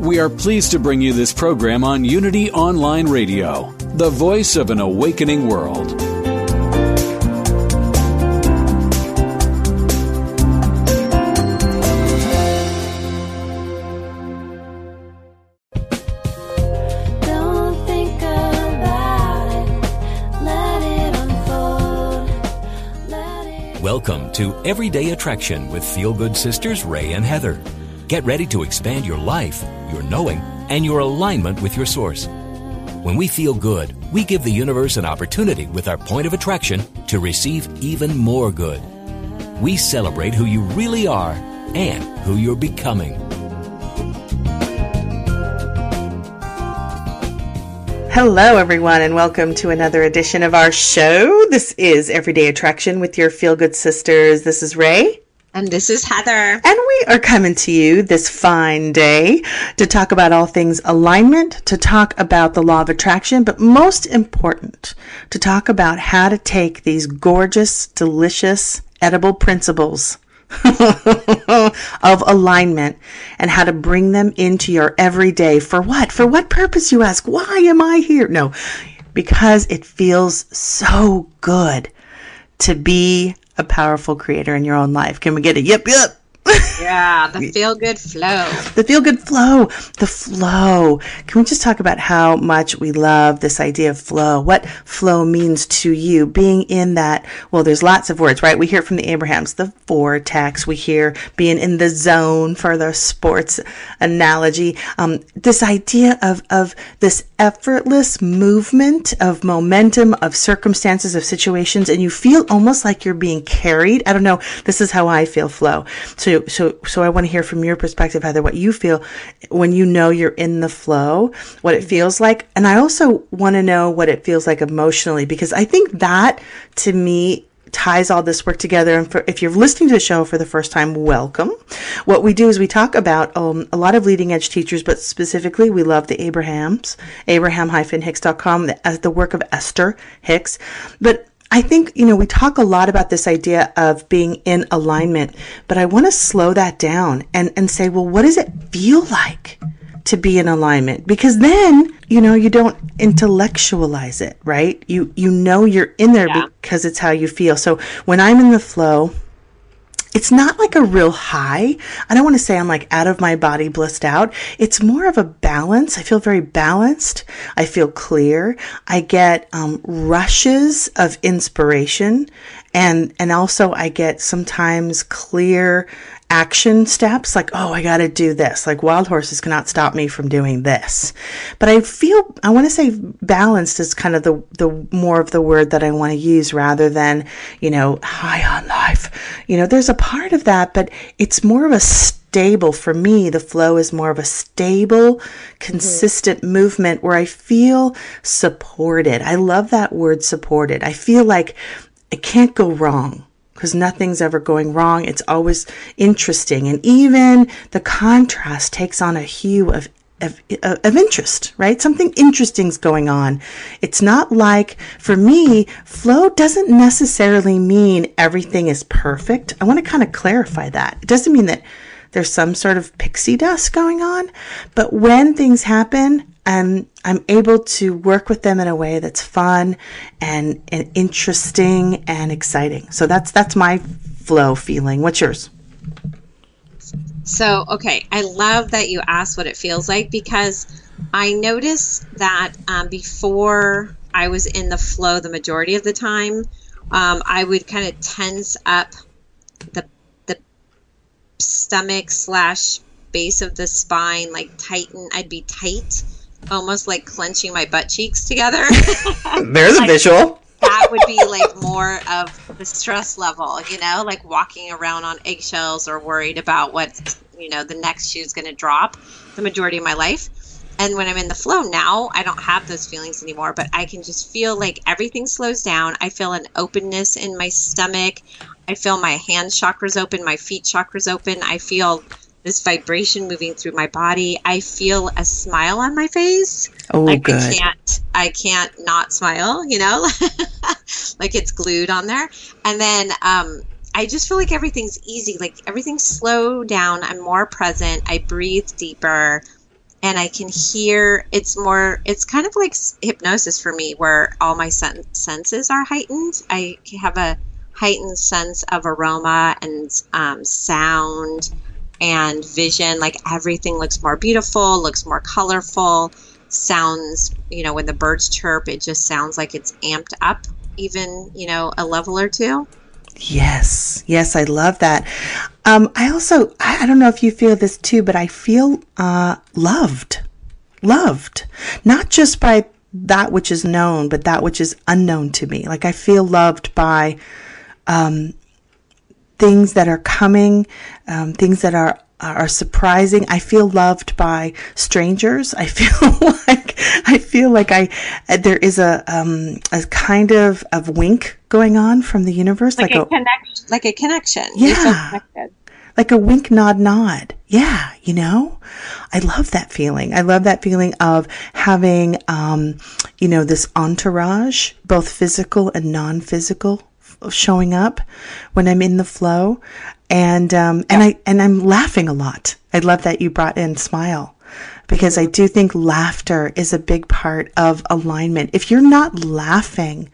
We are pleased to bring you this program on Unity Online Radio, the voice of an awakening world. Don't think about it. Let it unfold. Welcome to Everyday Attraction with Feel Good Sisters Ray and Heather. Get ready to expand your life, your knowing, and your alignment with your source. When we feel good, we give the universe an opportunity with our point of attraction to receive even more good. We celebrate who you really are and who you're becoming. Hello, everyone, and welcome to another edition of our show. This is Everyday Attraction with your Feel Good Sisters. This is Ray. And this is Heather. And we are coming to you this fine day to talk about all things alignment, to talk about the law of attraction, but most important, to talk about how to take these gorgeous, delicious, edible principles of alignment and how to bring them into your everyday. For what? For what purpose, you ask? Why am I here? No, because it feels so good to be a powerful creator in your own life. Can we get a yep, yep? Yeah, the feel good flow. The feel good flow, the flow. Can we just talk about how much we love this idea of flow? What flow means to you? Being in that, well, there's lots of words, right? We hear from the Abrahams, the vortex. We hear being in the zone for the sports analogy. Um, this idea of, of this effortless movement of momentum, of circumstances, of situations, and you feel almost like you're being carried. I don't know. This is how I feel flow. So, so, so I want to hear from your perspective, Heather, what you feel when you know you're in the flow, what it feels like. And I also want to know what it feels like emotionally, because I think that to me ties all this work together. And for, if you're listening to the show for the first time, welcome. What we do is we talk about um, a lot of leading edge teachers, but specifically we love the Abrahams, abraham-hicks.com, the, the work of Esther Hicks. But I think, you know, we talk a lot about this idea of being in alignment, but I want to slow that down and, and say, well, what does it feel like to be in alignment? Because then, you know, you don't intellectualize it, right? You, you know, you're in there Yeah. because it's how you feel. So when I'm in the flow, it's not like a real high. I don't want to say I'm like out of my body blissed out. It's more of a balance. I feel very balanced. I feel clear. I get um, rushes of inspiration, and and also I get sometimes clear action steps like oh i got to do this. Like wild horses cannot stop me from doing this. But i feel i want to say balanced is kind of the the more of the word that i want to use rather than you know high on life. You know there's a part of that but it's more of a stable for me the flow is more of a stable consistent mm-hmm. movement where i feel supported. I love that word supported. I feel like it can't go wrong because nothing's ever going wrong. It's always interesting. And even the contrast takes on a hue of, of, of interest, right? Something interesting's going on. It's not like, for me, flow doesn't necessarily mean everything is perfect. I want to kind of clarify that. It doesn't mean that there's some sort of pixie dust going on, but when things happen, um, I'm able to work with them in a way that's fun and, and interesting and exciting. So that's that's my flow feeling. What's yours? So, okay, I love that you asked what it feels like because I noticed that um, before I was in the flow the majority of the time, um, I would kind of tense up stomach slash base of the spine, like tighten. I'd be tight, almost like clenching my butt cheeks together. There's a visual. that would be like more of the stress level, you know, like walking around on eggshells or worried about what, you know, the next shoe's going to drop the majority of my life. And when I'm in the flow now, I don't have those feelings anymore, but I can just feel like everything slows down. I feel an openness in my stomach. I feel my hand chakras open, my feet chakras open. I feel this vibration moving through my body. I feel a smile on my face. Oh, like good. I can't I can't not smile, you know? like it's glued on there. And then um I just feel like everything's easy. Like everything's slow down. I'm more present. I breathe deeper and I can hear it's more it's kind of like hypnosis for me where all my sen- senses are heightened. I have a heightened sense of aroma and um, sound and vision. Like everything looks more beautiful looks more colorful. Sounds you know when the birds chirp it just sounds like it's amped up even you know a level or two. Yes, yes, I love that. Um, I also, I, I don't know if you feel this too, but I feel uh, loved, loved, not just by that which is known, but that which is unknown to me. Like I feel loved by um, things that are coming, um, things that are are surprising. I feel loved by strangers. I feel like I feel like I there is a um, a kind of of wink going on from the universe, like, a connection like a connection Yeah. connected. like a wink, nod, nod. Yeah, you know, I love that feeling. I love that feeling of having, um, you know, this entourage, both physical and non-physical, f- showing up when I'm in the flow, and um, and I and I'm laughing a lot. I love that you brought in smile. Because I do think laughter is a big part of alignment. If you're not laughing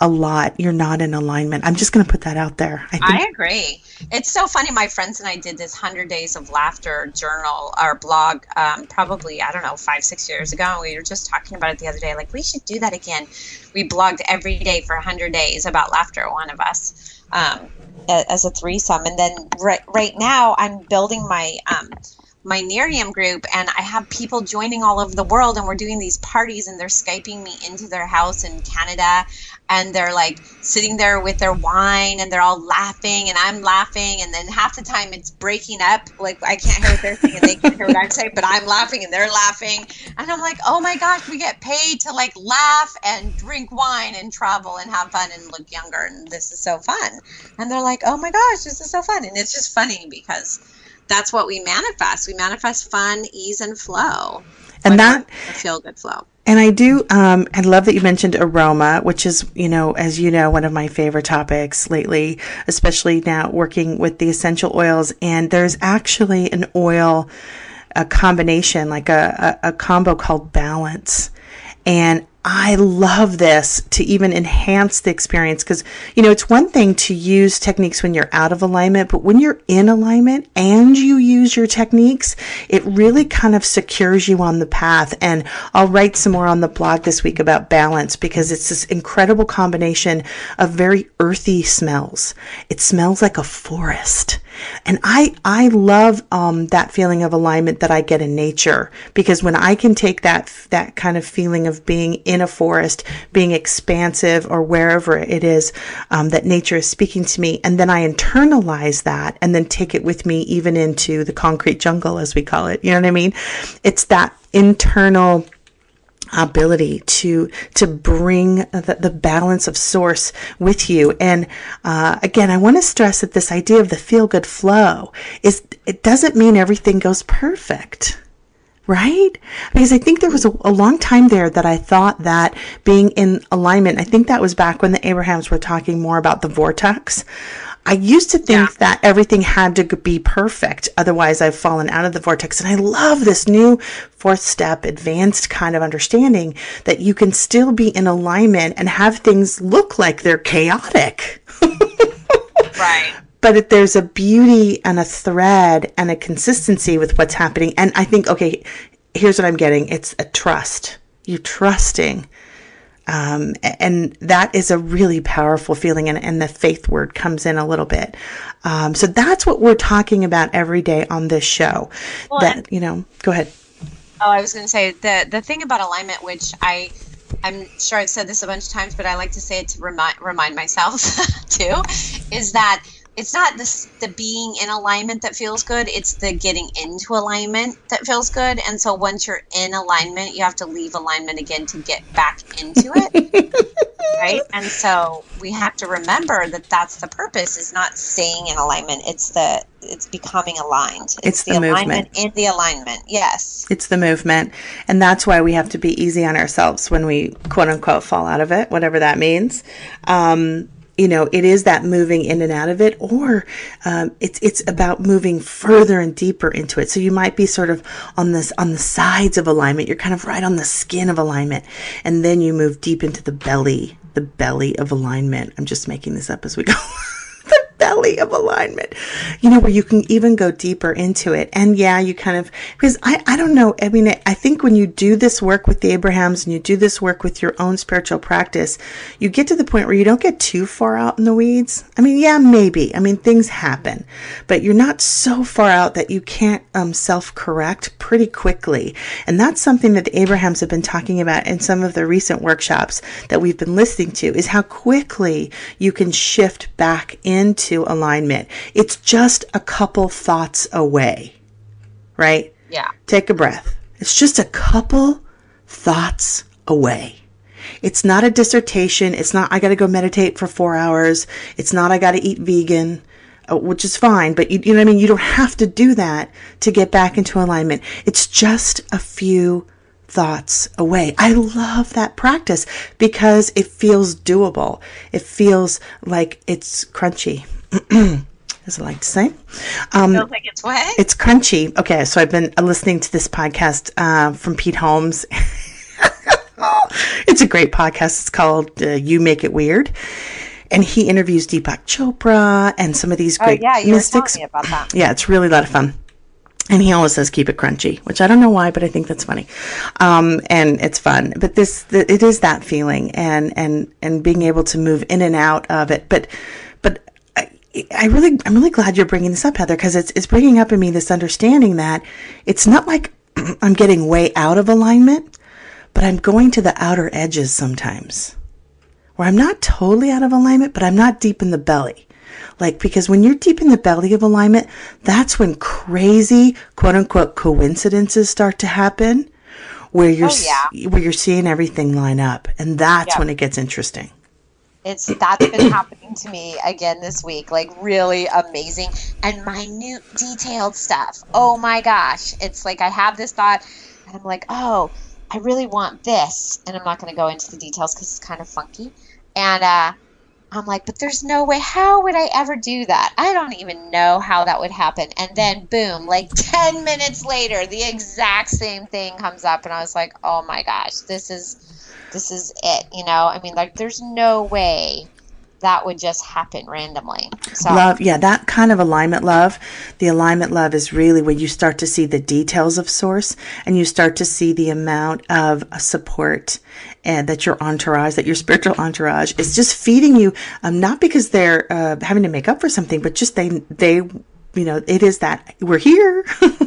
a lot, you're not in alignment. I'm just going to put that out there. I think I agree. It's so funny. My friends and I did this 100 Days of Laughter journal or blog um, probably, I don't know, five, six years ago. We were just talking about it the other day. Like, we should do that again. We blogged every day for 100 days about laughter, one of us, um, as a threesome. And then right, right now, I'm building my. Um, my Nerium group, and I have people joining all over the world, and we're doing these parties, and they're skyping me into their house in Canada, and they're like sitting there with their wine, and they're all laughing, and I'm laughing, and then half the time it's breaking up, like I can't hear what they're saying, and they can't hear what I'm saying, but I'm laughing, and they're laughing, and I'm like, oh my gosh, we get paid to like laugh and drink wine and travel and have fun and look younger, and this is so fun, and they're like, oh my gosh, this is so fun, and it's just funny because that's what we manifest. We manifest fun, ease, and flow. And that- feel good flow. And I do, um, I love that you mentioned aroma, which is, you know, as you know, one of my favorite topics lately, especially now working with the essential oils. And there's actually an oil, a combination, like a, a, a combo called Balance. And I love this to even enhance the experience because, you know, it's one thing to use techniques when you're out of alignment, but when you're in alignment and you use your techniques, it really kind of secures you on the path. And I'll write some more on the blog this week about balance because it's this incredible combination of very earthy smells. It smells like a forest. And I, I love, um, that feeling of alignment that I get in nature because when I can take that, that kind of feeling of being in a forest, being expansive or wherever it is, um, that nature is speaking to me. And then I internalize that and then take it with me even into the concrete jungle, as we call it. You know what I mean? It's that internal, ability to to bring the, the balance of source with you and uh, again i want to stress that this idea of the feel good flow is it doesn't mean everything goes perfect right? Because I think there was a, a long time there that I thought that being in alignment, I think that was back when the Abrahams were talking more about the vortex. I used to think that everything had to be perfect. Otherwise, I've fallen out of the vortex. And I love this new fourth step, advanced kind of understanding that you can still be in alignment and have things look like they're chaotic Right. But if there's a beauty and a thread and a consistency with what's happening. And i think okay here's what i'm getting. It's a trust. You're trusting. Um, and that is a really powerful feeling and, and the faith word comes in a little bit. Um, so that's what we're talking about every day on this show. That you know go ahead. Oh, I was going to say the the thing about alignment, which I I'm sure I've said this a bunch of times, but I like to say it to remind remind myself too, is that it's not this the being in alignment that feels good it's the getting into alignment that feels good and so once you're in alignment you have to leave alignment again to get back into it right and so we have to remember that that's the purpose is not staying in alignment it's the it's becoming aligned it's, It's the alignment movement. in the alignment yes It's the movement. And that's why we have to be easy on ourselves when we quote unquote fall out of it, whatever that means. Um, you know, it is that moving in and out of it, or um, it's it's about moving further and deeper into it. So you might be sort of on this on the sides of alignment. You're kind of right on the skin of alignment, and then you move deep into the belly, the belly of alignment. I'm just making this up as we go. belly of alignment. You know where you can even go deeper into it. And yeah you kind of because i i don't know i mean I- think when you do this work with the abrahams and you do this work with your own spiritual practice you get to the point where you don't get too far out in the weeds. I mean yeah maybe. I mean things happen. But you're not so far out that you can't um, self-correct pretty quickly. And that's something that the abrahams have been talking about in some of the recent workshops that we've been listening to is how quickly you can shift back into alignment. It's just a couple thoughts away right? Yeah. Take a breath. It's just a couple thoughts away. It's not a dissertation. It's not i gotta go meditate for four hours. It's not i gotta eat vegan uh, which is fine but you, you know what i mean? You don't have to do that to get back into alignment. It's just a few thoughts away. I love that practice because it feels doable. It feels like it's crunchy as i like to say um, feels like it's what it's crunchy. Okay, so I've been uh, listening to this podcast uh, from Pete Holmes. it's a great podcast. It's called uh, "You Make It Weird," and he interviews Deepak Chopra and some of these oh great yeah you were mystics. me about that Yeah, it's really a lot of fun. And he always says keep it crunchy, which I don't know why, but I think that's funny. Um, and it's fun. But this, the, it is that feeling and, and, and being able to move in and out of it. But, but I, really, I'm really glad you're bringing this up, Heather, because it's, it's bringing up in me this understanding that it's not like I'm getting way out of alignment, but I'm going to the outer edges sometimes where I'm not totally out of alignment, but I'm not deep in the belly. Like, because when you're deep in the belly of alignment, that's when crazy, quote unquote, coincidences start to happen where you're, Oh, yeah. where you're seeing everything line up. And that's when it gets interesting. It's that's been happening to me again this week like really amazing and minute detailed stuff oh my gosh it's like i have this thought and i'm like oh i really want this and i'm not going to go into the details because it's kind of funky and uh I'm like, but there's no way. How would I ever do that? I don't even know how that would happen. And then, boom, like 10 minutes later, the exact same thing comes up. And I was like, oh my gosh, this is, this is it. You know, I mean, like, there's no way that would just happen randomly. So, Love, yeah, that kind of alignment love. The alignment love is really when you start to see the details of source and you start to see the amount of support and that your entourage, that your spiritual entourage is just feeding you, um, not because they're uh, having to make up for something, but just they, they, you know, it is that we're here.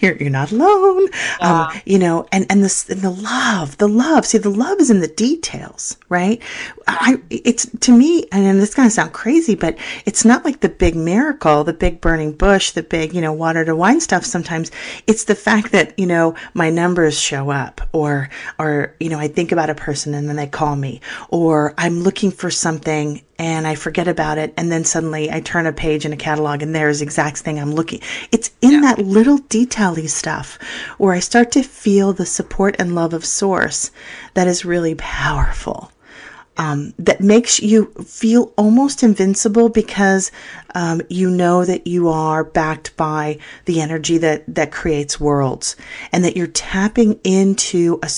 you're, you're not alone. Um, you know, and, and this, and the love, the love, see, the love is in the details, right? I, it's to me, and this is going to sound crazy, but it's not like the big miracle, the big burning bush, the big, you know, water to wine stuff. Sometimes it's the fact that, you know, my numbers show up or, or, you know, I think about a person and then they call me or I'm looking for something and I forget about it. And then suddenly I turn a page in a catalog and there's the exact thing I'm looking. It's in that little detaily stuff where I start to feel the support and love of source that is really powerful. Um, that makes you feel almost invincible because um, you know that you are backed by the energy that that creates worlds, and that you're tapping into a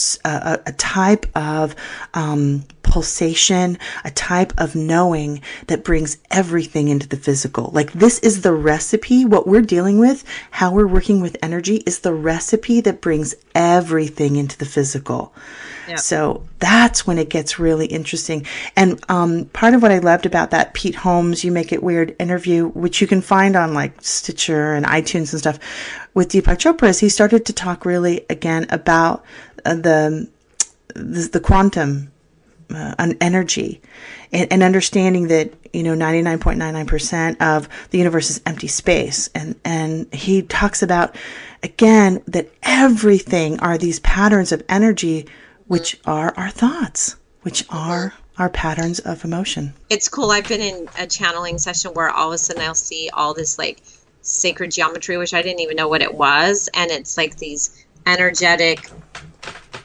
a type of um, pulsation, a type of knowing that brings everything into the physical. Like this is the recipe. What we're dealing with, how we're working with energy, is the recipe that brings everything into the physical. So that's when it gets really interesting. And um, part of what I loved about that Pete Holmes, You Make It Weird interview, which you can find on like Stitcher and iTunes and stuff with Deepak Chopra, is he started to talk really again about uh, the, the, the quantum uh, an energy and, and understanding that you know 99.99% of the universe is empty space. And and he talks about again that everything are these patterns of energy which are our thoughts which are our patterns of emotion it's cool. I've been in a channeling session where all of a sudden I'll see all this like sacred geometry, which I didn't even know what it was, and it's like these energetic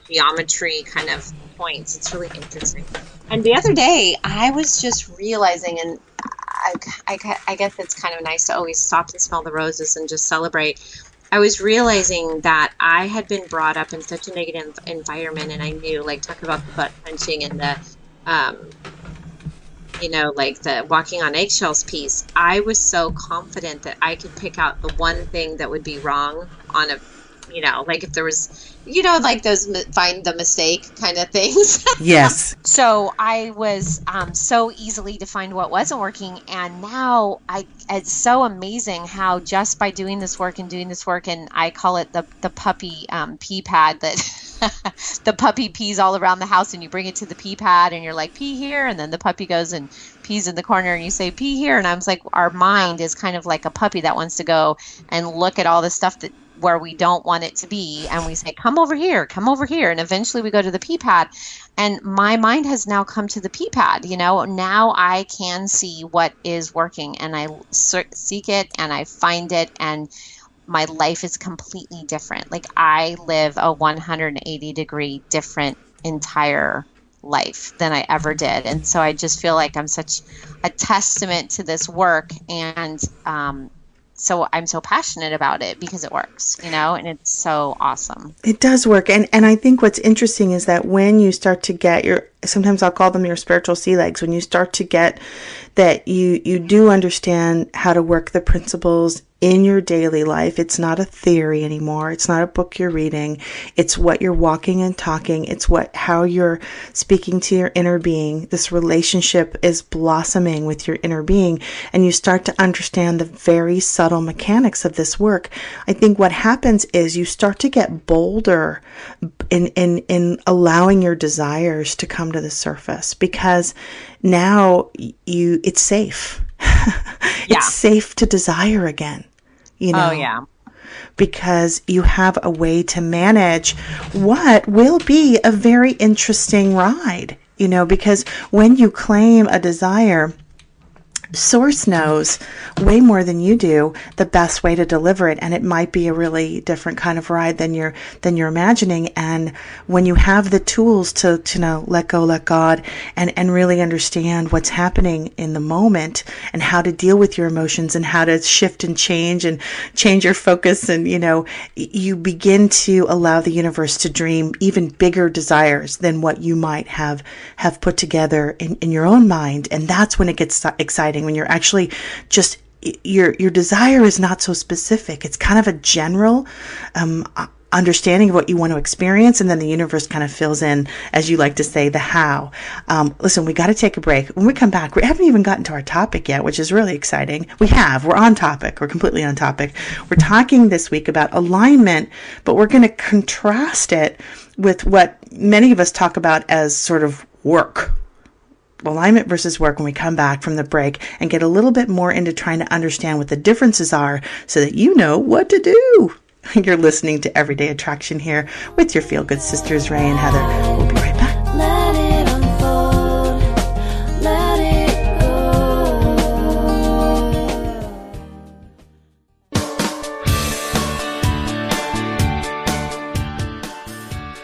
geometry kind of points. It's really interesting. And the other day, I was just realizing, and I, I, I guess it's kind of nice to always stop and smell the roses and just celebrate. I was realizing that I had been brought up in such a negative environment, and I knew, like, talk about the butt punching and the, um, you know, like the walking on eggshells piece. I was so confident that I could pick out the one thing that would be wrong on a, you know, like if there was, you know, like those find the mistake kind of things. yes so I was um, so easily to find what wasn't working, and now I it's so amazing how just by doing this work and doing this work, and I call it the the puppy um, pee pad that. the puppy pees all around the house and you bring it to the pee pad and you're like pee here. And then the puppy goes and pees in the corner and you say pee here. And I was like our mind is kind of like a puppy that wants to go and look at all the stuff that where we don't want it to be. And we say come over here come over here. And eventually we go to the pee pad. And my mind has now come to the pee pad you know? Now i can see what is working and i seek it and i find it and my life is completely different. Like i live a 180 degree different entire life than i ever did. And so i just feel like i'm such a testament to this work and um, so i'm so passionate about it because it works you know and it's so awesome. It does work. And and I think what's interesting is that when you start to get your sometimes I'll call them your spiritual sea legs, when you start to get that you you do understand how to work the principles in your daily life. It's not a theory anymore. It's not a book you're reading. It's what you're walking and talking. It's what how you're speaking to your inner being. This relationship is blossoming with your inner being and you start to understand the very subtle mechanics of this work. I think what happens is you start to get bolder in in in allowing your desires to come to the surface because now you it's safe. Yeah. It's safe to desire again. You oh, know? oh yeah. Because you have a way to manage what will be a very interesting ride, you know, because when you claim a desire, Source knows way more than you do the best way to deliver it and it might be a really different kind of ride than you're than you're imagining. And when you have the tools to to know let go let God and and really understand what's happening in the moment and how to deal with your emotions and how to shift and change and change your focus and you know you begin to allow the universe to dream even bigger desires than what you might have have put together in, in your own mind. And that's when it gets exciting when you're actually just your your desire is not so specific. It's kind of a general um, understanding of what you want to experience and then the universe kind of fills in as you like to say the how. Um, listen we got to take a break. When we come back we haven't even gotten to our topic yet which is really exciting. We have. We're on topic. We're completely on topic. We're talking this week about alignment but we're going to contrast it with what many of us talk about as sort of work alignment versus work when we come back from the break and get a little bit more into trying to understand what the differences are so that you know what to do. You're listening to Everyday Attraction here with your feel good sisters, Ray and Heather. We'll be right back. Let it unfold. Let it go.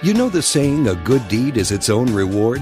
You know the saying, a good deed is its own reward?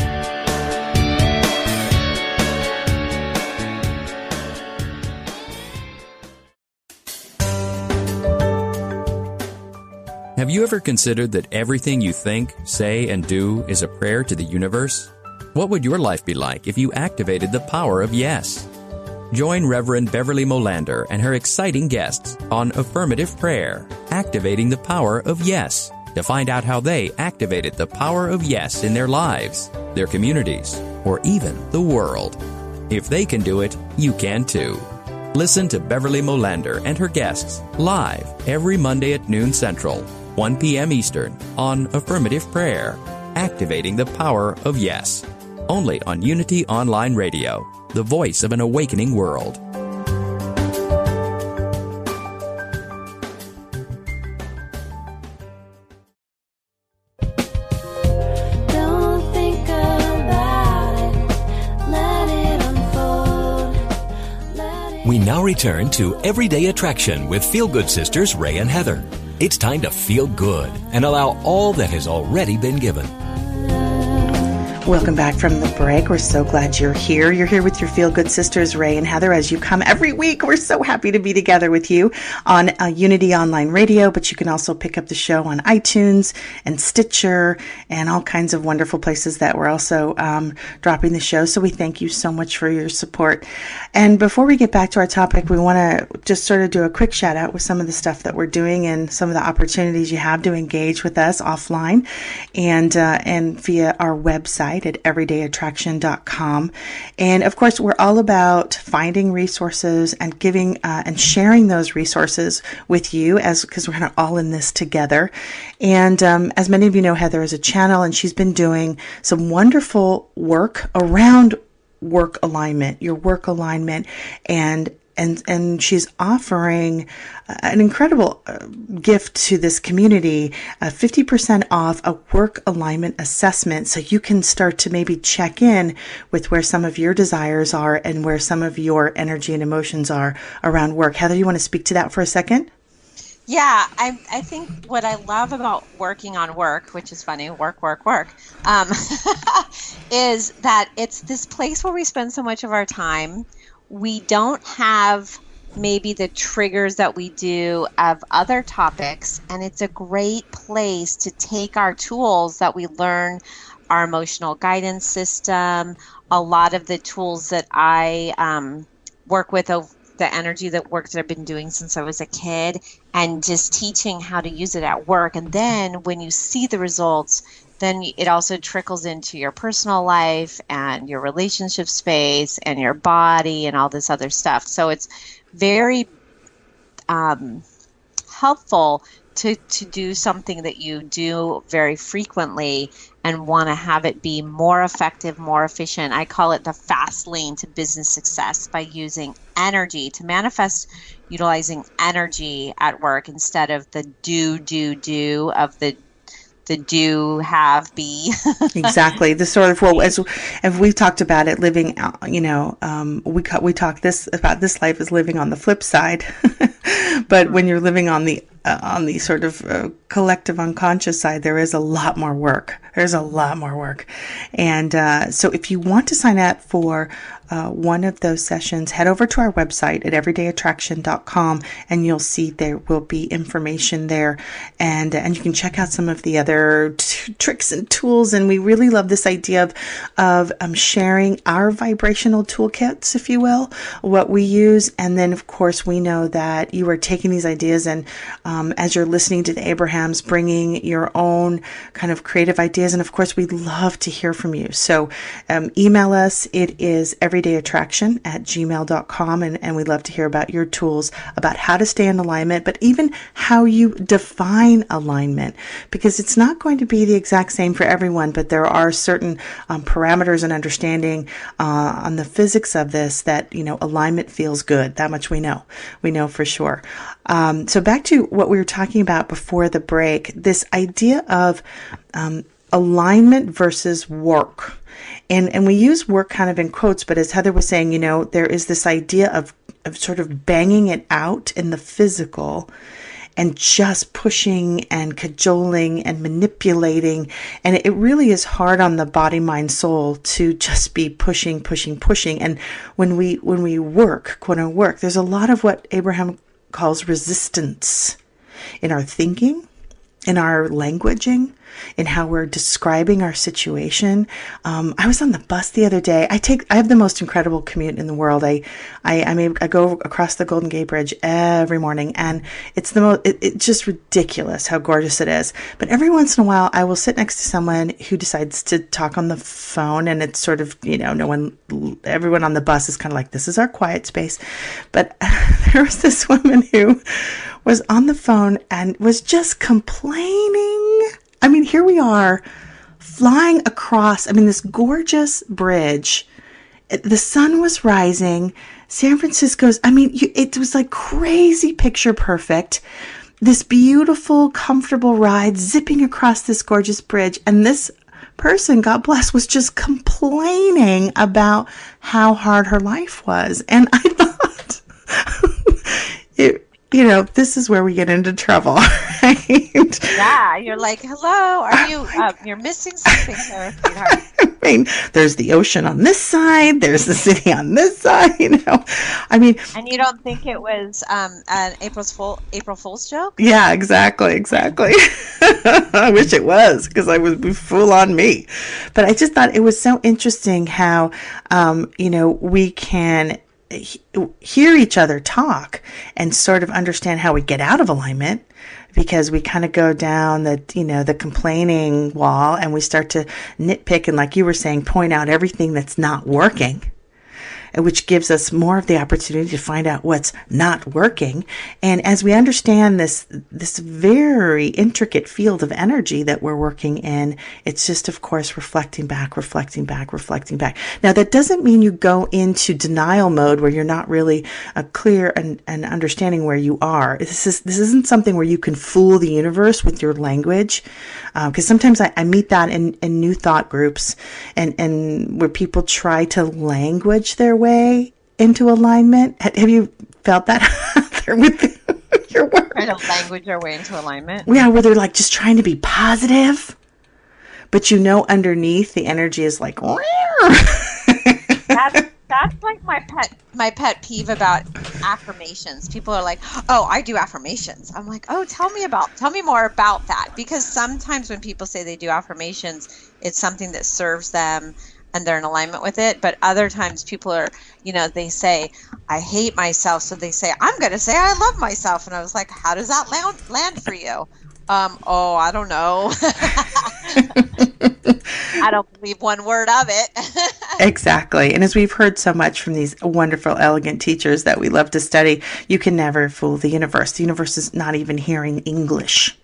Have you ever considered that everything you think, say, and do is a prayer to the universe? What would your life be like if you activated the power of yes? Join Reverend Beverly Molander and her exciting guests on Affirmative Prayer, Activating the Power of Yes, to find out how they activated the power of yes in their lives, their communities, or even the world. If they can do it, you can too. Listen to Beverly Molander and her guests live every Monday at noon Central, 1 p.m. Eastern on Affirmative Prayer, Activating the Power of Yes. Only on Unity Online Radio, the voice of an awakening world. Don't think about it. Let it unfold. We now return to Everyday Attraction with Feel Good Sisters Ray and Heather. It's time to feel good and allow all that has already been given. Welcome back from the break. We're so glad you're here. You're here with your Feel Good sisters, Ray and Heather, as you come every week. We're so happy to be together with you on uh, Unity Online Radio, but you can also pick up the show on iTunes and Stitcher and all kinds of wonderful places that we're also um, dropping the show. So we thank you so much for your support. And before we get back to our topic, we want to just sort of do a quick shout out with some of the stuff that we're doing and some of the opportunities you have to engage with us offline and uh, and via our website at everydayattraction.com. And of course, we're all about finding resources and giving uh, and sharing those resources with you as because we're kind of all in this together. And um, as many of you know, Heather is a channel and she's been doing some wonderful work around work alignment, your work alignment, and and and she's offering uh, an incredible uh, gift to this community, uh, 50% off a work alignment assessment so you can start to maybe check in with where some of your desires are and where some of your energy and emotions are around work. Heather, do you want to speak to that for a second? Yeah, I, I think what I love about working on work, which is funny, work, work, work, um, is that it's this place where we spend so much of our time. We don't have maybe the triggers that we do of other topics, and it's a great place to take our tools that we learn, our emotional guidance system, a lot of the tools that I um, work with the energy that work that I've been doing since I was a kid and just teaching how to use it at work. And then when you see the results, then it also trickles into your personal life and your relationship space and your body and all this other stuff. So it's very um, helpful to, to do something that you do very frequently and want to have it be more effective, more efficient. I call it the fast lane to business success by using energy to manifest utilizing energy at work instead of the do, do, do of the the do have be. Exactly. The sort of well as if we've talked about it living uh, you know um, we we talk this about this life is living on the flip side. But when you're living on the uh, on the sort of uh, collective unconscious side there is a lot more work. There's a lot more work. And uh, so if you want to sign up for uh, one of those sessions, head over to our website at everydayattraction.com and you'll see there will be information there. And and you can check out some of the other t- tricks and tools and we really love this idea of of um, sharing our vibrational toolkits if you will what we use. And then of course we know that you are taking these ideas and um, as you're listening to the Abrahams bringing your own kind of creative ideas. And of course we'd love to hear from you. So um, email us. It is every everydayattraction at gmail.com. And, and we'd love to hear about your tools about how to stay in alignment, but even how you define alignment, because it's not going to be the exact same for everyone, but there are certain um, parameters and understanding uh, on the physics of this that, you know, alignment feels good. That much we know. We know for sure. Um, so back to what we were talking about before the break, this idea of um, alignment versus work and and we use work kind of in quotes but as heather was saying you know there is this idea of of sort of banging it out in the physical and just pushing and cajoling and manipulating. And it really is hard on the body mind soul to just be pushing pushing pushing. And when we when we work quote unquote work there's a lot of what abraham calls resistance in our thinking in our languaging, in how we're describing our situation. Um, I was on the bus the other day. I take, I have the most incredible commute in the world. I, I, I, I go across the Golden Gate Bridge every morning, and it's the most, it, it's just ridiculous how gorgeous it is. But every once in a while, I will sit next to someone who decides to talk on the phone, and it's sort of, you know, no one, everyone on the bus is kind of like, this is our quiet space. But there was this woman who was on the phone and was just complaining. I mean, here we are flying across, I mean, this gorgeous bridge. The sun was rising. San Francisco's, I mean, it was like crazy picture perfect. This beautiful, comfortable ride zipping across this gorgeous bridge. And this person, God bless, was just complaining about how hard her life was. And I you know, this is where we get into trouble, right? Yeah, you're like, hello, are you? Uh, you're missing something sweetheart. I mean, there's the ocean on this side, there's the city on this side. You know, I mean, And you don't think it was um, an April's Fool April Fool's joke? yeah, exactly, exactly. I wish it was because I would be fool on me. But I just thought it was so interesting how, um, you know, we can hear each other talk and sort of understand how we get out of alignment because we kind of go down the you know the complaining wall and we start to nitpick and like you were saying point out everything that's not working which gives us more of the opportunity to find out what's not working. And as we understand this, this very intricate field of energy that we're working in, it's just, of course, reflecting back, reflecting back, reflecting back. Now, that doesn't mean you go into denial mode where you're not really uh, clear and, and understanding where you are. This is, this isn't something where you can fool the universe with your language. Because sometimes I, I meet that in, in new thought groups and, and where people try to language their way into alignment. Have you felt that with your work? Trying to language our way into alignment. Yeah, where they're like just trying to be positive, but you know underneath the energy is like, That's that's like my pet my pet peeve about affirmations. People are like, "Oh, I do affirmations." I'm like, "Oh, tell me about tell me more about that." Because sometimes when people say they do affirmations, it's something that serves them and they're in alignment with it. But other times people are, you know, they say, "I hate myself," so they say, "I'm going to say I love myself." And I was like, "How does that land land for you?" Um, oh, I don't know. I don't believe one word of it. Exactly. And as we've heard so much from these wonderful, elegant teachers that we love to study, you can never fool the universe. The universe is not even hearing English.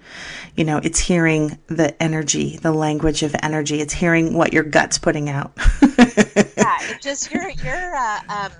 You know, it's hearing the energy, the language of energy. It's hearing what your gut's putting out. yeah, it's just you're you're um,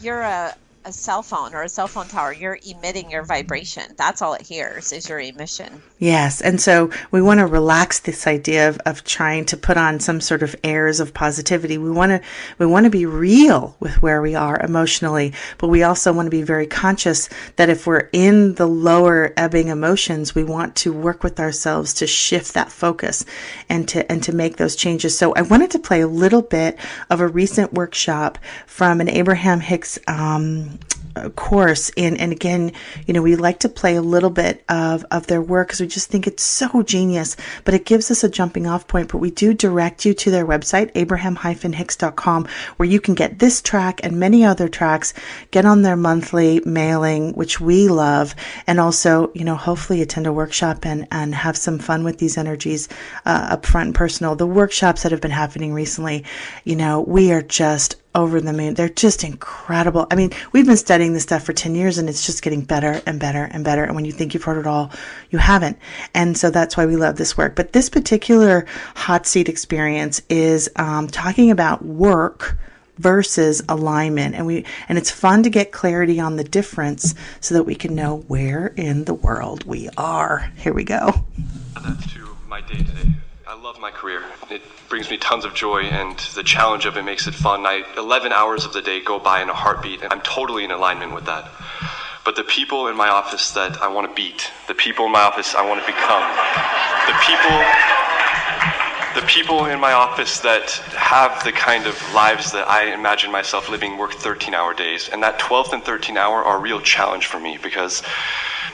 you're a, a cell phone or a cell phone tower. You're emitting your vibration. That's all it hears is your emission. Yes. And so we want to relax this idea of, of trying to put on some sort of airs of positivity. We want to, we want to be real with where we are emotionally, but we also want to be very conscious that if we're in the lower ebbing emotions, we want to work with ourselves to shift that focus and to, and to make those changes. So I wanted to play a little bit of a recent workshop from an Abraham Hicks, um, uh, course. And and again you know we like to play a little bit of of their work because we just think it's so genius but it gives us a jumping off point. But we do direct you to their website abraham-hicks.com where you can get this track and many other tracks get on their monthly mailing which we love and also you know hopefully attend a workshop and and have some fun with these energies uh, up front and personal. The workshops that have been happening recently you know we are just over the moon. They're just incredible. I mean, we've been studying this stuff for 10 years and it's just getting better and better and better. And when you think you've heard it all, you haven't. And so that's why we love this work. But this particular hot seat experience is um, talking about work versus alignment and we and it's fun to get clarity on the difference so that we can know where in the world we are here we go to my day today. I love my career. It brings me tons of joy, and the challenge of it makes it fun. I, 11 hours of the day go by in a heartbeat, and I'm totally in alignment with that. But the people in my office that I want to beat, the people in my office I want to become, the people people in my office that have the kind of lives that I imagine myself living work 13 hour days. And that 12th and 13 hour are a real challenge for me because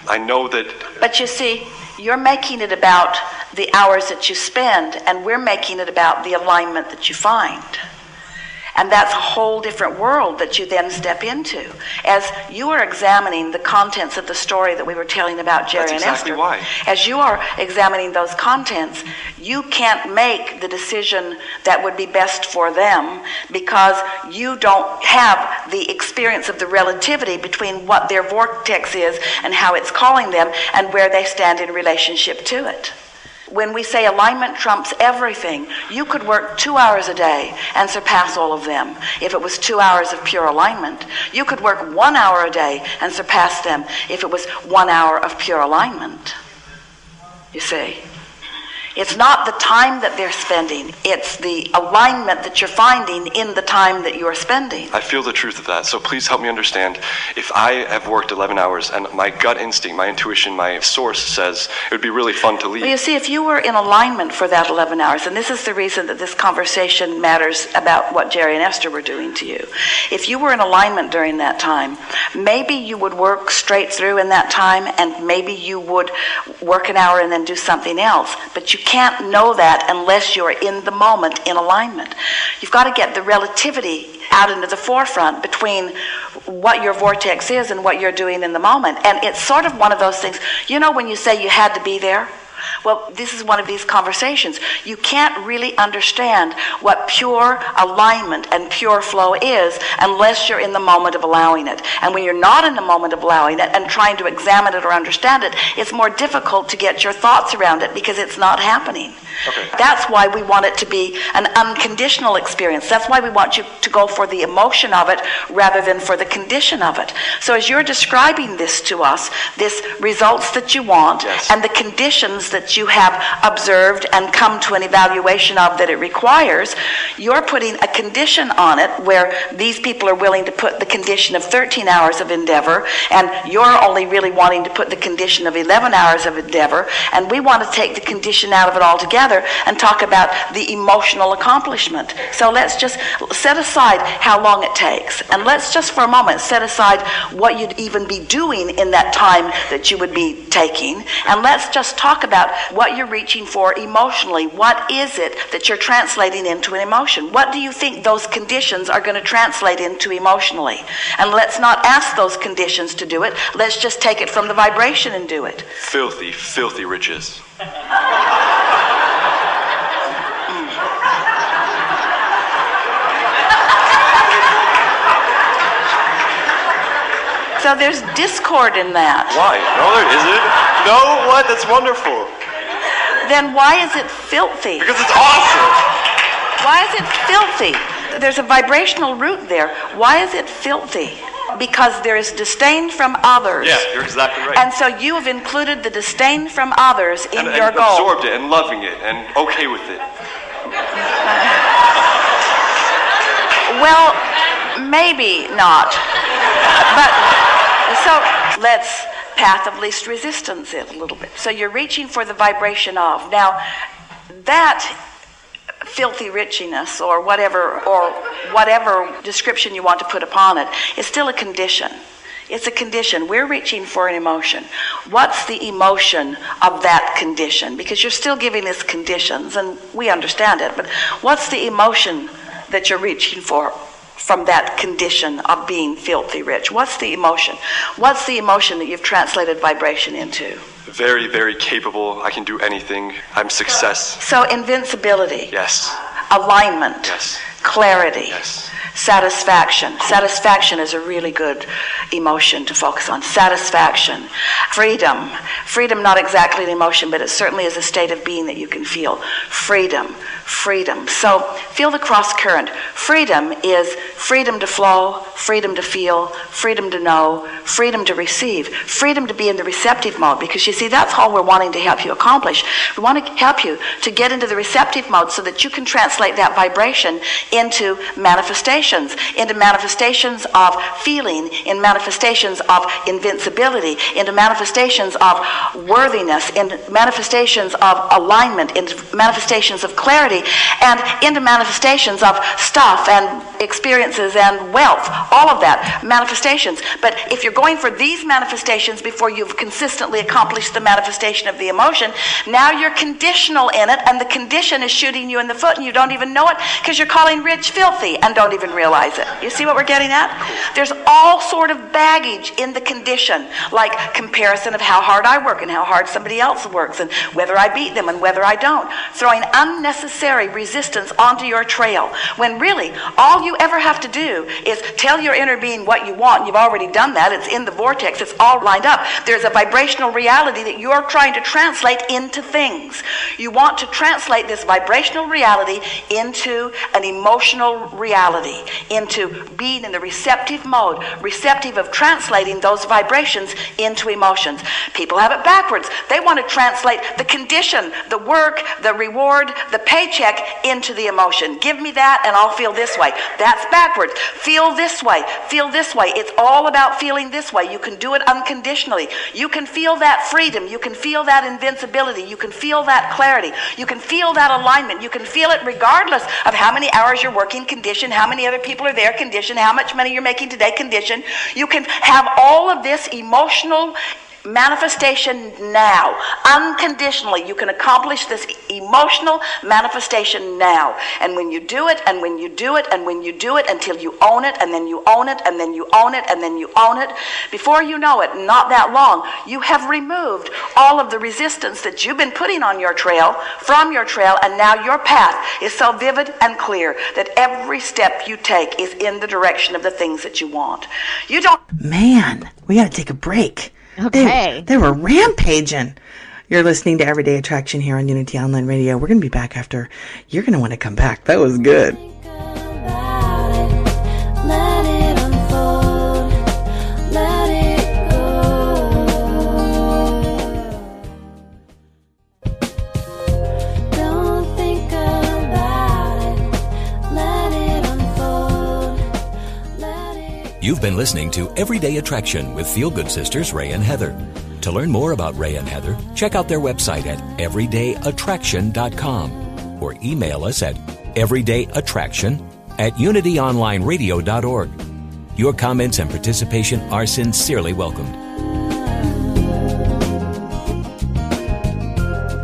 I know that But you see, you're making it about the hours that you spend, and we're making it about the alignment that you find. And that's a whole different world that you then step into. As you are examining the contents of the story that we were telling about Jerry That's and exactly Esther, why. as you are examining those contents, you can't make the decision that would be best for them because you don't have the experience of the relativity between what their vortex is and how it's calling them and where they stand in relationship to it. When we say alignment trumps everything, you could work two hours a day and surpass all of them if it was two hours of pure alignment. You could work one hour a day and surpass them if it was one hour of pure alignment. You see? It's not the time that they're spending, it's the alignment that you're finding in the time that you are spending. I feel the truth of that. So please help me understand. If I have worked 11 hours and my gut instinct, my intuition, my source says it would be really fun to leave. Well, you see, if you were in alignment for that 11 hours, and this is the reason that this conversation matters about what Jerry and Esther were doing to you. If you were in alignment during that time, maybe you would work straight through in that time, and maybe you would work an hour and then do something else. But you can't know that unless you're in the moment in alignment. You've got to get the relativity out into the forefront between what your vortex is and what you're doing in the moment. And it's sort of one of those things. You know, when you say you had to be there? Well, this is one of these conversations. You can't really understand what pure alignment and pure flow is unless you're in the moment of allowing it. And when you're not in the moment of allowing it and trying to examine it or understand it, it's more difficult to get your thoughts around it because it's not happening. Okay. That's why we want it to be an unconditional experience. That's why we want you to go for the emotion of it rather than for the condition of it. So as you're describing this to us, this results that you want Yes. and the conditions that you have observed and come to an evaluation of that it requires, you're putting a condition on it where these people are willing to put the condition of 13 hours of endeavor and you're only really wanting to put the condition of 11 hours of endeavor and we want to take the condition out of it altogether and talk about the emotional accomplishment. So let's just set aside how long it takes and let's just for a moment set aside what you'd even be doing in that time that you would be taking and let's just talk about what you're reaching for emotionally. What is it that you're translating into an emotion? What do you think those conditions are going to translate into emotionally? And let's not ask those conditions to do it. Let's just take it from the vibration and do it. Filthy, filthy riches. So there's discord in that. Why? No, there isn't. No, what? That's wonderful. Then why is it filthy? Because it's awesome. Why is it filthy? There's a vibrational root there. Why is it filthy? Because there is disdain from others. Yeah, you're exactly right. And so you have included the disdain from others in and, your and goal. absorbed it and loving it and okay with it. Well, maybe not. But so let's path of least resistance it a little bit. So you're reaching for the vibration of. Now, that filthy richiness or whatever or whatever description you want to put upon it is still a condition. It's a condition. We're reaching for an emotion. What's the emotion of that condition? Because you're still giving us conditions and we understand it, but what's the emotion that you're reaching for from that condition of being filthy rich? What's the emotion? What's the emotion that you've translated vibration into? Very, very capable. I can do anything. I'm success. So, invincibility, Yes. alignment, Yes. clarity, Yes. Satisfaction. Satisfaction is a really good emotion to focus on. Satisfaction, freedom. Freedom, not exactly an emotion, but it certainly is a state of being that you can feel. Freedom, freedom. So feel the cross current. Freedom is freedom to flow, freedom to feel, freedom to know, freedom to receive, freedom to be in the receptive mode. Because you see, that's all we're wanting to help you accomplish. We want to help you to get into the receptive mode so that you can translate that vibration into manifestations, into manifestations of feeling, in manifestations of invincibility, into manifestations of worthiness, in manifestations of alignment, into manifestations of clarity, and into manifestations of stuff and experiences and wealth, all of that, manifestations. But if you're going for these manifestations before you've consistently accomplished the manifestation of the emotion, now you're conditional in it, and the condition is shooting you in the foot, and you don't even know it because you're calling rich filthy and don't even realize it. You see what we're getting at? There's all sort of baggage in the condition, like comparison of how hard I work and how hard somebody else works, and whether I beat them and whether I don't. Throwing unnecessary resistance onto your trail when really all you ever have to do is tell your inner being what you want. You've already done that. It's in the vortex. It's all lined up. There's a vibrational reality that you're trying to translate into things. You want to translate this vibrational reality into an emotional reality, into being in the receptive mode, receptive of translating those vibrations into emotions. People have it backwards. They want to translate the condition, the work, the reward, the paycheck into the emotion. Give me that and I'll feel this way. That's backwards. Feel this way. Feel this way. It's all about feeling this way. You can do it unconditionally. You can feel that freedom. You can feel that invincibility. You can feel that clarity. You can feel that alignment. You can feel it regardless of how many hours you're working condition, how many other people are there condition, how much money you're making today condition. You can have all of this emotional manifestation now. Unconditionally, you can accomplish this emotional manifestation now. And when you do it, and when you do it, and when you do it until you own it, and then you own it, and then you own it, and then you own it, before you know it, not that long, you have removed all of the resistance that you've been putting on your trail from your trail, and now your path is so vivid and clear that every step you take is in the direction of the things that you want. You don't. Man, we got to take a break. Okay. They, they were rampaging. You're listening to Everyday Attraction here on Unity Online Radio. We're going to be back after. You're going to want to come back. That was good. Been listening to Everyday Attraction with Feel Good Sisters Ray and Heather. To learn more about Ray and Heather, check out their website at everydayattraction.com or email us at everydayattraction at unityonlineradio.org. Your comments and participation are sincerely welcomed.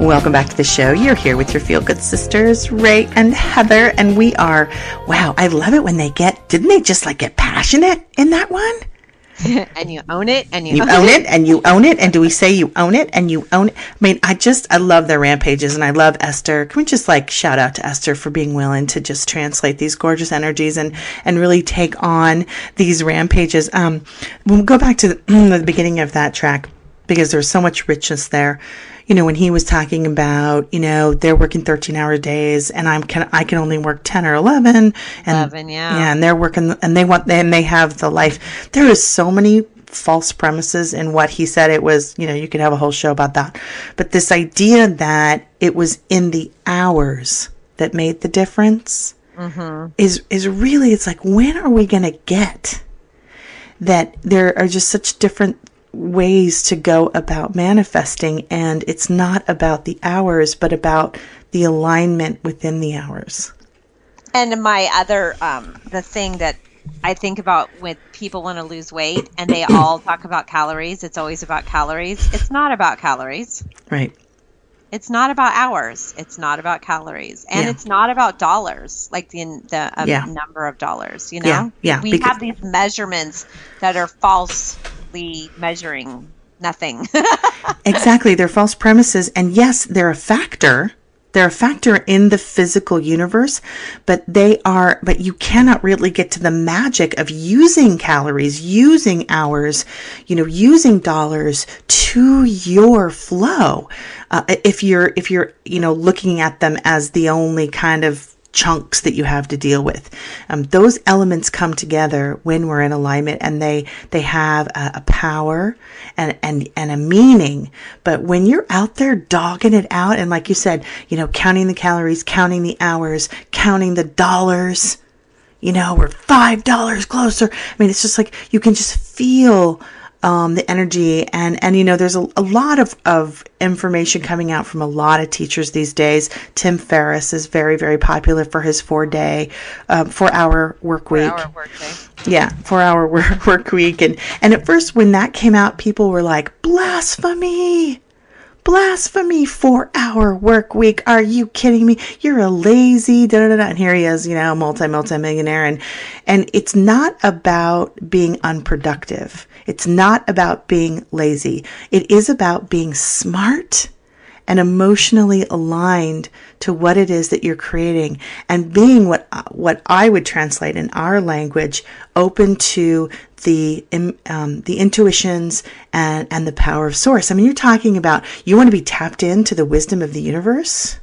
Welcome back to the show. You're here with your Feel Good sisters, Ray and Heather, and we are, wow, I love it when they get, didn't they just like get passionate in that one? and you own it, and you, You own it and you own it. And do we say you own it and you own it? I mean, I just, I love their rampages and I love Esther. Can we just like shout out to Esther for being willing to just translate these gorgeous energies and, and really take on these rampages? Um, we'll go back to the, the beginning of that track because there's so much richness there. You know, when he was talking about, you know, they're working 13 hour days and I'm can, I can only work 10 or 11 and 11, yeah. yeah, and they're working and they want and they have the life. There is so many false premises in what he said. It was, you know, you could have a whole show about that. But this idea that it was in the hours that made the difference mm-hmm. is is really it's like when are we going to get that there are just such different ways to go about manifesting and it's not about the hours but about the alignment within the hours. And my other, um, the thing that I think about when people want to lose weight and they all talk about calories, it's always about calories. It's not about calories. Right. It's not about hours. It's not about calories, and Yeah. it's not about dollars, like the the um, Yeah. number of dollars. You know, Yeah, yeah, We because- have these measurements that are falsely measuring nothing. Exactly. They're false premises. And yes, they're a factor They're a factor in the physical universe, but they are, but you cannot really get to the magic of using calories, using hours, you know, using dollars to your flow. Uh, if you're, if you're, you know, looking at them as the only kind of chunks that you have to deal with. Um, those elements come together when we're in alignment and they, they have a, a, power and, and, and a meaning. But when you're out there dogging it out and like you said, you know, counting the calories, counting the hours, counting the dollars, you know, we're five dollars closer. I mean, it's just like you can just feel um, the energy and and you know there's a, a lot of, of information coming out from a lot of teachers these days. Tim ferriss is very very popular for his four day um, four hour work week. Four hour workday. yeah four hour work, work week. And and at first when that came out people were like blasphemy blasphemy four hour work week. Are you kidding me? You're a lazy da da da and here he is you know multi multi millionaire and and it's not about being unproductive. It's not about being lazy. It is about being smart and emotionally aligned to what it is that you're creating and being what what I would translate in our language open to the um, the intuitions and and the power of source. I mean, you're talking about you want to be tapped into the wisdom of the universe.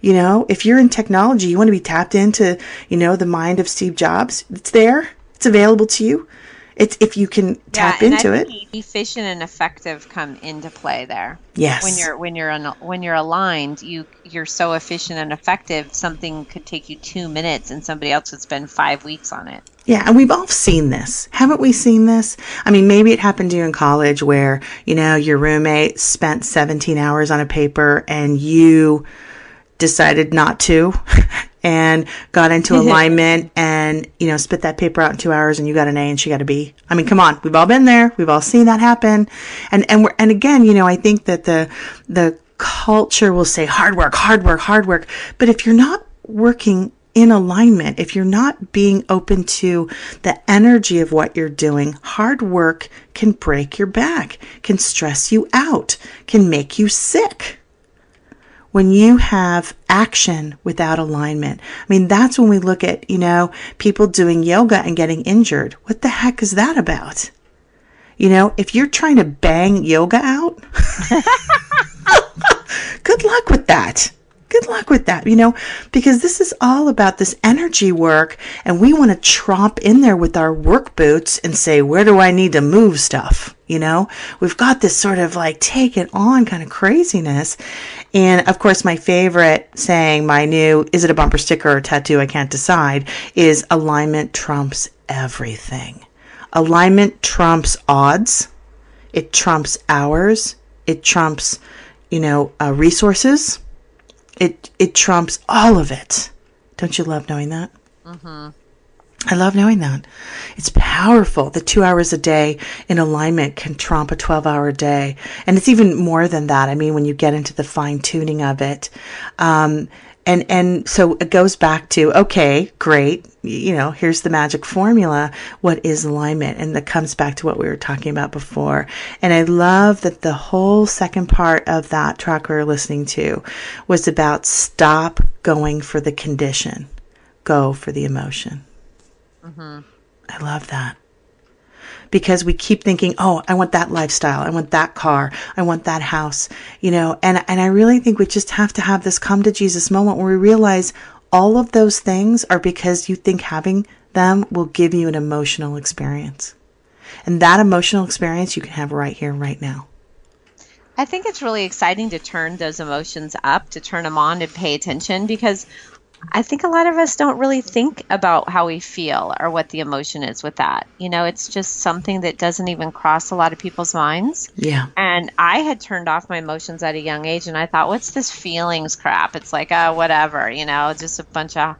You know, if you're in technology, you want to be tapped into you know the mind of Steve Jobs. It's there. It's available to you. It's if you can tap and into it. Efficient and effective come into play there. Yes. When you're when you're un- when you're aligned, you you're so efficient and effective. Something could take you two minutes, and somebody else would spend five weeks on it. Yeah, and we've all seen this. Haven't we seen this? I mean, maybe it happened to you in college where, you know, your roommate spent 17 hours on a paper and you decided not to and got into alignment and, you know, spit that paper out in two hours and you got an A and she got a B. I mean, come on. We've all been there. We've all seen that happen. And, and we're, and again, you know, I think that the, the culture will say hard work, hard work, hard work. But if you're not working in alignment, if you're not being open to the energy of what you're doing, hard work can break your back, can stress you out, can make you sick. When you have action without alignment, I mean, that's when we look at, you know, people doing yoga and getting injured. What the heck is that about? You know, if you're trying to bang yoga out, good luck with that good luck with that, you know, because this is all about this energy work and we want to tromp in there with our work boots and say, where do I need to move stuff? You know, we've got this sort of like take it on kind of craziness. And of course, my favorite saying, my new, is it a bumper sticker or a tattoo? I can't decide is alignment trumps everything. Alignment trumps odds. It trumps hours. It trumps, you know, uh, resources it it trumps all of it. Don't you love knowing that? Mm-hmm. I love knowing that. It's powerful. The two hours a day in alignment can trump a 12 hour day. And it's even more than that. I mean, when you get into the fine tuning of it. Um, and, and so it goes back to, okay, great. You know, here's the magic formula. What is alignment? And that comes back to what we were talking about before. And I love that the whole second part of that track we were listening to was about stop going for the condition, go for the emotion. Mm-hmm. I love that. Because we keep thinking, oh, I want that lifestyle. I want that car. I want that house. You know, and, and I really think we just have to have this come to Jesus moment where we realize all of those things are because you think having them will give you an emotional experience. And that emotional experience you can have right here, right now. I think it's really exciting to turn those emotions up, to turn them on and pay attention because I think a lot of us don't really think about how we feel or what the emotion is with that. You know, it's just something that doesn't even cross a lot of people's minds. Yeah. And I had turned off my emotions at a young age and I thought, what's this feelings crap? It's like, oh, whatever, you know, just a bunch of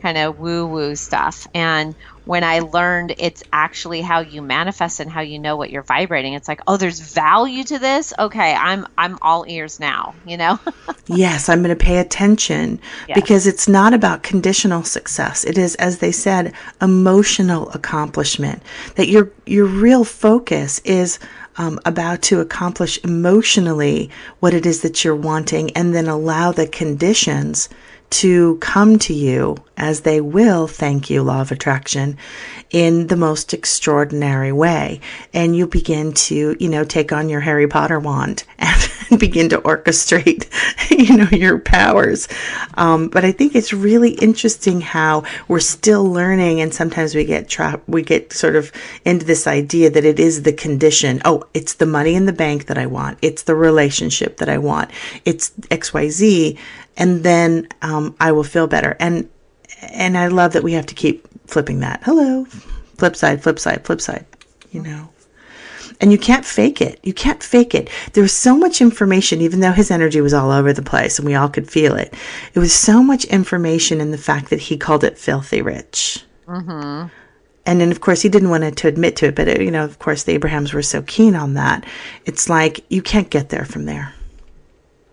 kind of woo woo stuff. And when I learned it's actually how you manifest and how you know what you're vibrating, it's like, oh, there's value to this. Okay, I'm I'm all ears now, you know? yes, I'm going to pay attention Yes. because it's not about conditional success. It is as they said, emotional accomplishment. That your your real focus is um, about to accomplish emotionally what it is that you're wanting, and then allow the conditions to come to you as they will, thank you, law of attraction, in the most extraordinary way. And you begin to, you know, take on your Harry Potter wand and begin to orchestrate, you know, your powers. Um, but I think it's really interesting how we're still learning, and sometimes we get trapped, we get sort of into this idea that it is the condition. Oh, it's the money in the bank that I want. It's the relationship that I want. It's XYZ and then um, I will feel better. And and I love that we have to keep flipping that. Hello, flip side, flip side, flip side. You know. And you can't fake it. You can't fake it. There was so much information, even though his energy was all over the place and we all could feel it. It was so much information in the fact that he called it filthy rich. Mm-hmm. And then, of course, he didn't want to admit to it, but, uh, you know, of course, the Abrahams were so keen on that. It's like, you can't get there from there.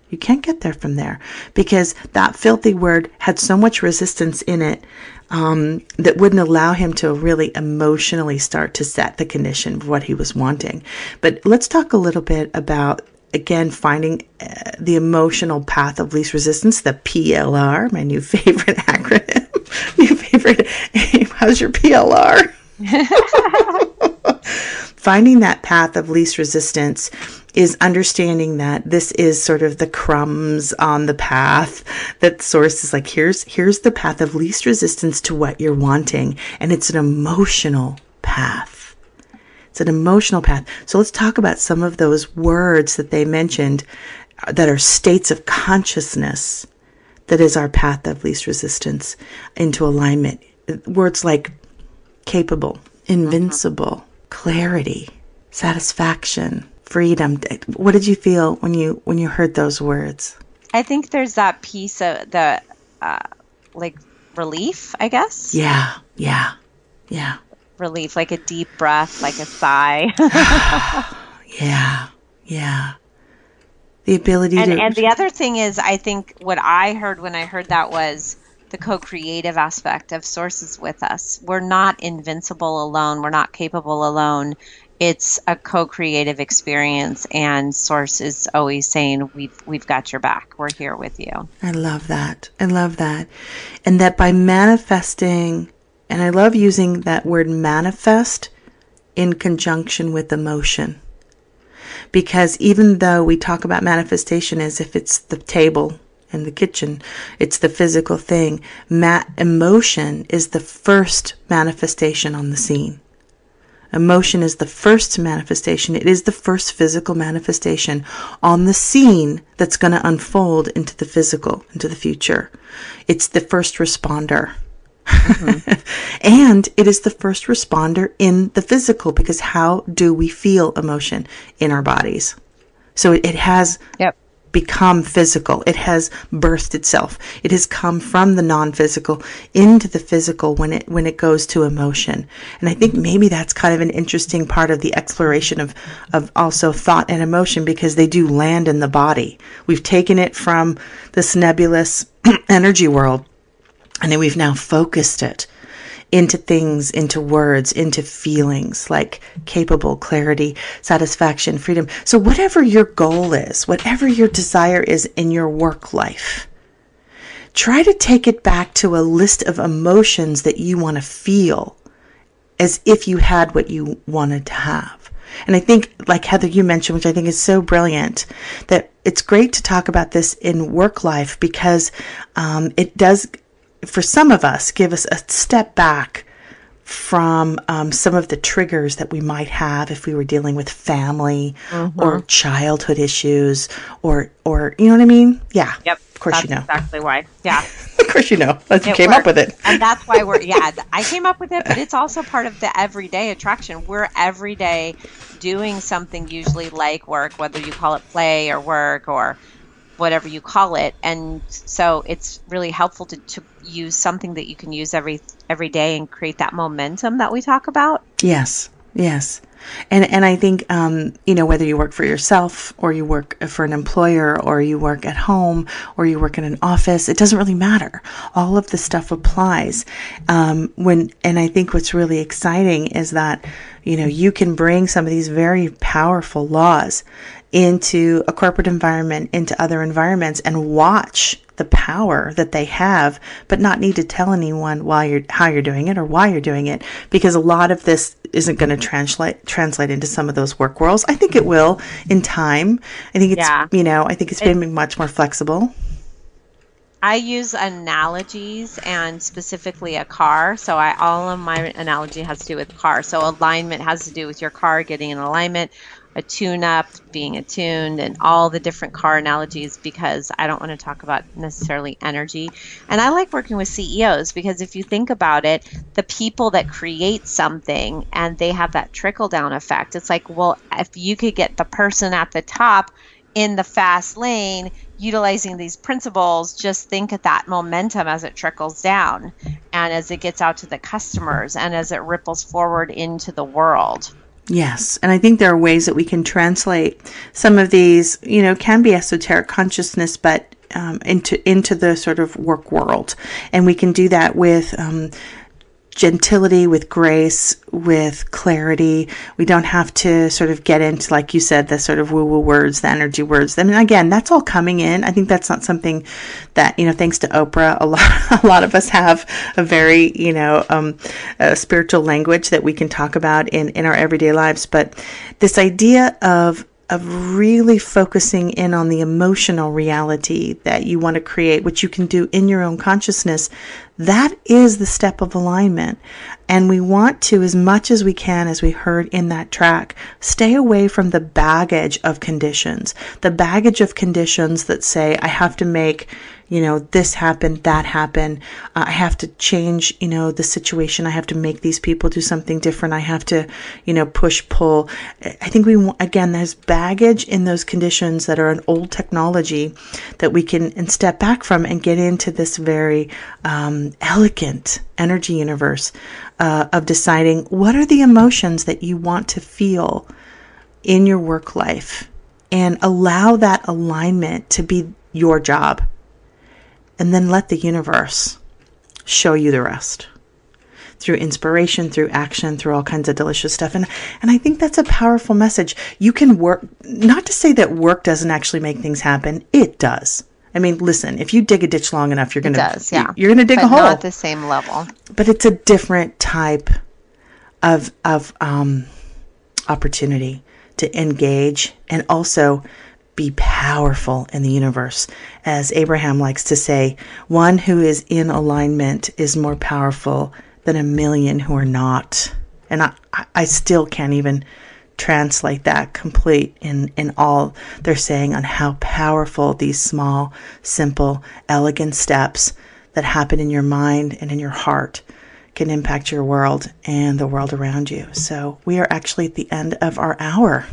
You can't get there from there. Because that filthy word had so much resistance in it um, that wouldn't allow him to really emotionally start to set the condition of what he was wanting. But let's talk a little bit about again finding uh, the emotional path of least resistance the plr my new favorite acronym. New favorite how's your plr finding that path of least resistance is understanding that this is sort of the crumbs on the path that source is like here's here's the path of least resistance to what you're wanting. And it's an emotional path. It's an emotional path. So let's talk about some of those words that they mentioned uh, that are states of consciousness that is our path of least resistance into alignment. Words like capable invincible clarity, satisfaction, freedom. What did you feel when you when you heard those words? I think there's that piece of the uh, like relief, I guess. Yeah, yeah, yeah. Relief, like a deep breath, like a sigh. yeah, yeah. The ability and, to. And the other thing is, I think what I heard when I heard that was the co-creative aspect of sources with us. We're not invincible alone. We're not capable alone. It's a co-creative experience, and Source is always saying, "We've we've got your back. We're here with you." I love that. I love that, and that by manifesting, and I love using that word manifest in conjunction with emotion, because even though we talk about manifestation as if it's the table in the kitchen. It's the physical thing. Ma- emotion is the first manifestation on the scene. Emotion is the first manifestation. It is the first physical manifestation on the scene that's going to unfold into the physical, into the future. It's the first responder. Mm-hmm. and it is the first responder in the physical because how do we feel emotion in our bodies? So it, it has yep become physical. It has birthed itself. It has come from the non-physical into the physical when it when it goes to emotion. And I think maybe that's kind of an interesting part of the exploration of of also thought and emotion because they do land in the body. We've taken it from this nebulous energy world and then we've now focused it into things, into words, into feelings like capable, clarity, satisfaction, freedom. So, whatever your goal is, whatever your desire is in your work life, try to take it back to a list of emotions that you want to feel as if you had what you wanted to have. And I think, like Heather, you mentioned, which I think is so brilliant, that it's great to talk about this in work life because um, it does for some of us, give us a step back from um, some of the triggers that we might have if we were dealing with family mm-hmm. or childhood issues or or you know what I mean? Yeah. Yep. Of course that's you know. Exactly why. Yeah. of course you know. You came up with it. and that's why we're yeah, I came up with it, but it's also part of the everyday attraction. We're every day doing something usually like work, whether you call it play or work or whatever you call it and so it's really helpful to, to use something that you can use every every day and create that momentum that we talk about yes Yes. And and I think um, you know whether you work for yourself or you work for an employer or you work at home or you work in an office, it doesn't really matter. All of the stuff applies. Um, when and I think what's really exciting is that you know you can bring some of these very powerful laws into a corporate environment, into other environments, and watch the power that they have, but not need to tell anyone why you're how you're doing it or why you're doing it, because a lot of this isn't going to translate translate into some of those work worlds. I think it will in time. I think it's Yeah. you know I think it's been much more flexible. I use analogies and specifically a car. So I all of my analogy has to do with car. So alignment has to do with your car getting in alignment, a tune up, being attuned, and all the different car analogies because I don't want to talk about necessarily energy. And I like working with CEOs because if you think about it, the people that create something and they have that trickle down effect, it's like, well, if you could get the person at the top in the fast lane utilizing these principles just think of that momentum as it trickles down and as it gets out to the customers and as it ripples forward into the world Yes, and I think there are ways that we can translate some of these, you know, can be esoteric consciousness, but um, into into the sort of work world, and we can do that with um, gentility, with grace, with clarity. We don't have to sort of get into, like you said, the sort of woo woo words, the energy words. I mean, again, that's all coming in. I think that's not something that you know, thanks to Oprah, a lot a lot of us have a very you know um, spiritual language that we can talk about in in our everyday lives. But this idea of of really focusing in on the emotional reality that you want to create, which you can do in your own consciousness, that is the step of alignment. And we want to, as much as we can, as we heard in that track, stay away from the baggage of conditions, the baggage of conditions that say, I have to make, you know, this happened, that happened. Uh, I have to change, you know, the situation. I have to make these people do something different. I have to, you know, push, pull. I think we again, there's baggage in those conditions that are an old technology that we can and step back from and get into this very um, elegant energy universe uh, of deciding what are the emotions that you want to feel in your work life and allow that alignment to be your job and then let the universe show you the rest through inspiration through action through all kinds of delicious stuff. And and I think that's a powerful message. You can work not to say that work doesn't actually make things happen. It does. I mean listen if you dig a ditch long enough you're going to yeah. you're going to dig but a hole not at the same level. But it's a different type of of um, opportunity to engage and also be powerful in the universe. As Abraham likes to say, one who is in alignment is more powerful than a million who are not. And I, I- still can't even translate that complete in, in all they're saying on how powerful these small, simple, elegant steps that happen in your mind and in your heart can impact your world and the world around you. So we are actually at the end of our hour.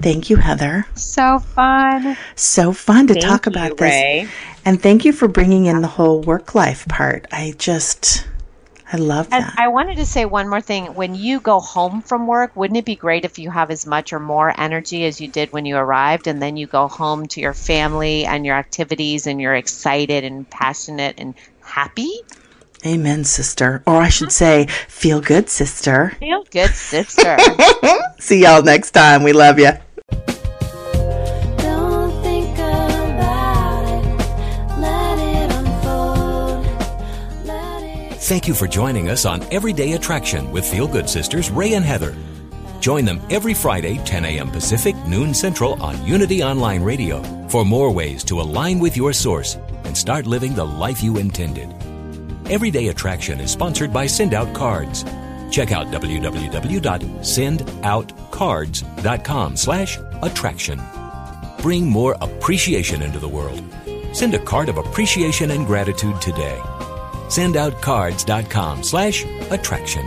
Thank you, Heather. so fun So fun to Thank talk you, about this. Ray. And thank you for bringing in the whole work life part. I just, I love And that. I wanted to say one more thing. When you go home from work, wouldn't it be great if you have as much or more energy as you did when you arrived, and then you go home to your family and your activities, and you're excited and passionate and happy? Amen, sister. Or I should say, feel good, sister. Feel good, sister. See y'all next time. We love you. Don't think about it. Let it unfold. Let it Thank you for joining us on Everyday Attraction with Feel Good Sisters Ray and Heather. Join them every Friday, 10 a.m. Pacific, noon Central on Unity Online Radio for more ways to align with your source and start living the life you intended. Everyday Attraction is sponsored by Send Out Cards. Check out www.sendoutcards.com slash attraction. Bring more appreciation into the world. Send a card of appreciation and gratitude today. Sendoutcards.com slash attraction.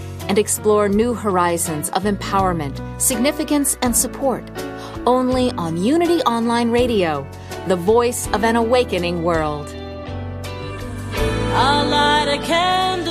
and explore new horizons of empowerment, significance, and support. Only on Unity Online Radio, the voice of an awakening world. I'll light a candle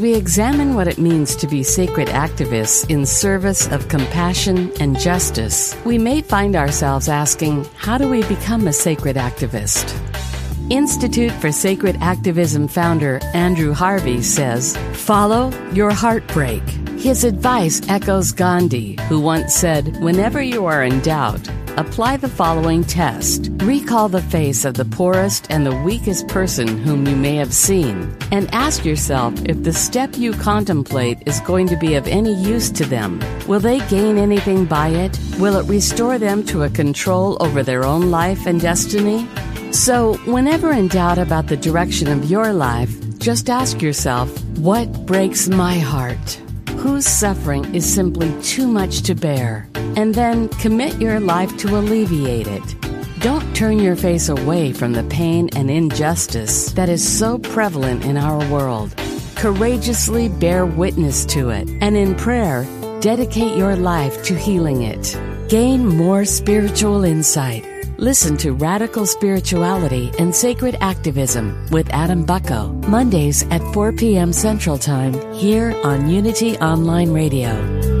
We examine what it means to be sacred activists in service of compassion and justice, we may find ourselves asking, how do we become a sacred activist? Institute for Sacred Activism founder Andrew Harvey says, Follow your heartbreak. His advice echoes Gandhi, who once said, Whenever you are in doubt, apply the following test. Recall the face of the poorest and the weakest person whom you may have seen, and ask yourself if the step you contemplate is going to be of any use to them. Will they gain anything by it? Will it restore them to a control over their own life and destiny? So, whenever in doubt about the direction of your life, just ask yourself, what breaks my heart? Whose suffering is simply too much to bear? And then commit your life to alleviate it. Don't turn your face away from the pain and injustice that is so prevalent in our world. Courageously bear witness to it, and in prayer, dedicate your life to healing it. Gain more spiritual insight. Listen to Radical Spirituality and Sacred Activism with Adam Bucko, Mondays at 4 p.m. Central Time, here on Unity Online Radio.